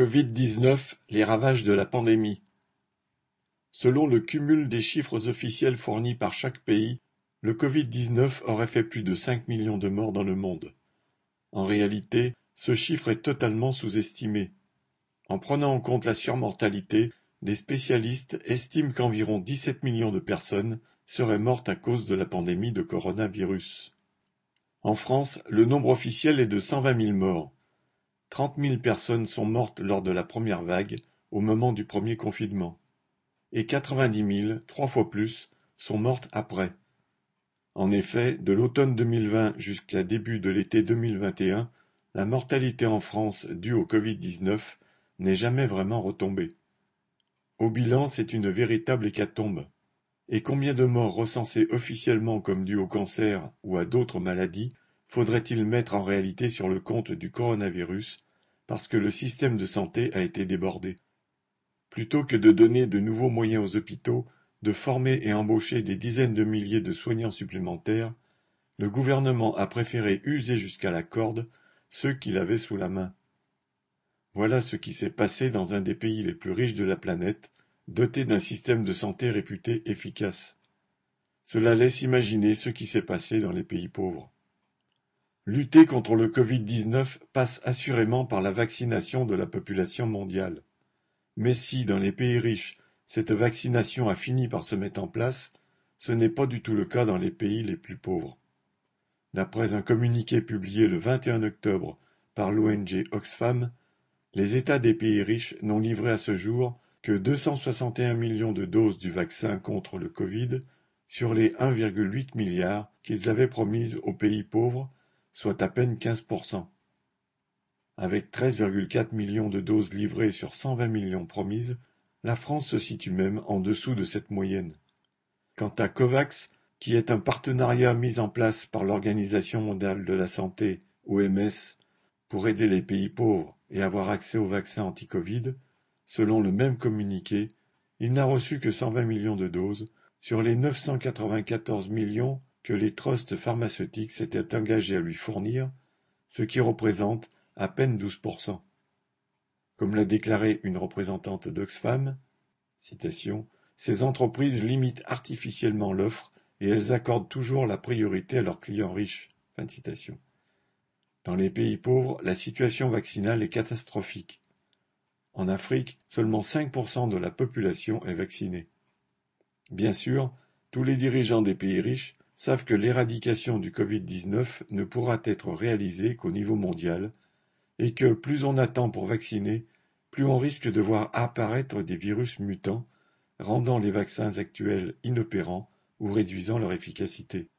Covid-dix-neuf, les ravages de la pandémie. Selon le cumul des chiffres officiels fournis par chaque pays, le Covid-dix-neuf aurait fait plus de cinq millions de morts dans le monde. En réalité, ce chiffre est totalement sous-estimé. En prenant en compte la surmortalité, des spécialistes estiment qu'environ dix-sept millions de personnes seraient mortes à cause de la pandémie de coronavirus. En France, le nombre officiel est de cent vingt mille morts. Trente mille personnes sont mortes lors de la première vague, au moment du premier confinement, et quatre-vingt-dix mille, trois fois plus, sont mortes après. En effet, de l'automne 2020 jusqu'à début de l'été 2021, la mortalité en France due au Covid-19 n'est jamais vraiment retombée. Au bilan, c'est une véritable hécatombe. Et combien de morts recensées officiellement comme dues au cancer ou à d'autres maladies faudrait-il mettre en réalité sur le compte du coronavirus parce que le système de santé a été débordé? Plutôt que de donner de nouveaux moyens aux hôpitaux, de former et embaucher des dizaines de milliers de soignants supplémentaires, le gouvernement a préféré user jusqu'à la corde ceux qu'il avait sous la main. Voilà ce qui s'est passé dans un des pays les plus riches de la planète, doté d'un système de santé réputé efficace. Cela laisse imaginer ce qui s'est passé dans les pays pauvres. Lutter contre le Covid-19 passe assurément par la vaccination de la population mondiale. Mais si, dans les pays riches, cette vaccination a fini par se mettre en place, ce n'est pas du tout le cas dans les pays les plus pauvres. D'après un communiqué publié le 21 octobre par l'ONG Oxfam, les États des pays riches n'ont livré à ce jour que 261 millions de doses du vaccin contre le Covid sur les 1,8 milliard qu'ils avaient promises aux pays pauvres soit à peine 15%. Avec 13,4 millions de doses livrées sur 120 millions promises, la France se situe même en dessous de cette moyenne. Quant à COVAX, qui est un partenariat mis en place par l'Organisation mondiale de la santé, OMS, pour aider les pays pauvres et avoir accès aux vaccins anti-Covid, selon le même communiqué, il n'a reçu que 120 millions de doses sur les 994 millions que les trusts pharmaceutiques s'étaient engagés à lui fournir, ce qui représente à peine douze pour cent. Comme l'a déclaré une représentante d'Oxfam, citation, ces entreprises limitent artificiellement l'offre et elles accordent toujours la priorité à leurs clients riches. Dans les pays pauvres, la situation vaccinale est catastrophique. En Afrique, seulement 5% de la population est vaccinée. Bien sûr, tous les dirigeants des pays riches savent que l'éradication du Covid-19 ne pourra être réalisée qu'au niveau mondial et que plus on attend pour vacciner, plus on risque de voir apparaître des virus mutants, rendant les vaccins actuels inopérants ou réduisant leur efficacité.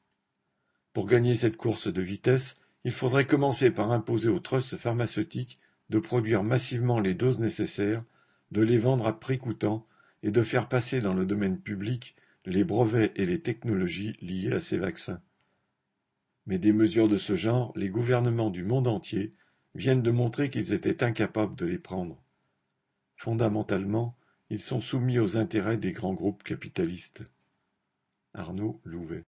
Pour gagner cette course de vitesse, il faudrait commencer par imposer aux trusts pharmaceutiques de produire massivement les doses nécessaires, de les vendre à prix coûtant et de faire passer dans le domaine public les brevets et les technologies liées à ces vaccins. Mais des mesures de ce genre, les gouvernements du monde entier viennent de montrer qu'ils étaient incapables de les prendre. Fondamentalement, ils sont soumis aux intérêts des grands groupes capitalistes. Arnaud Louvet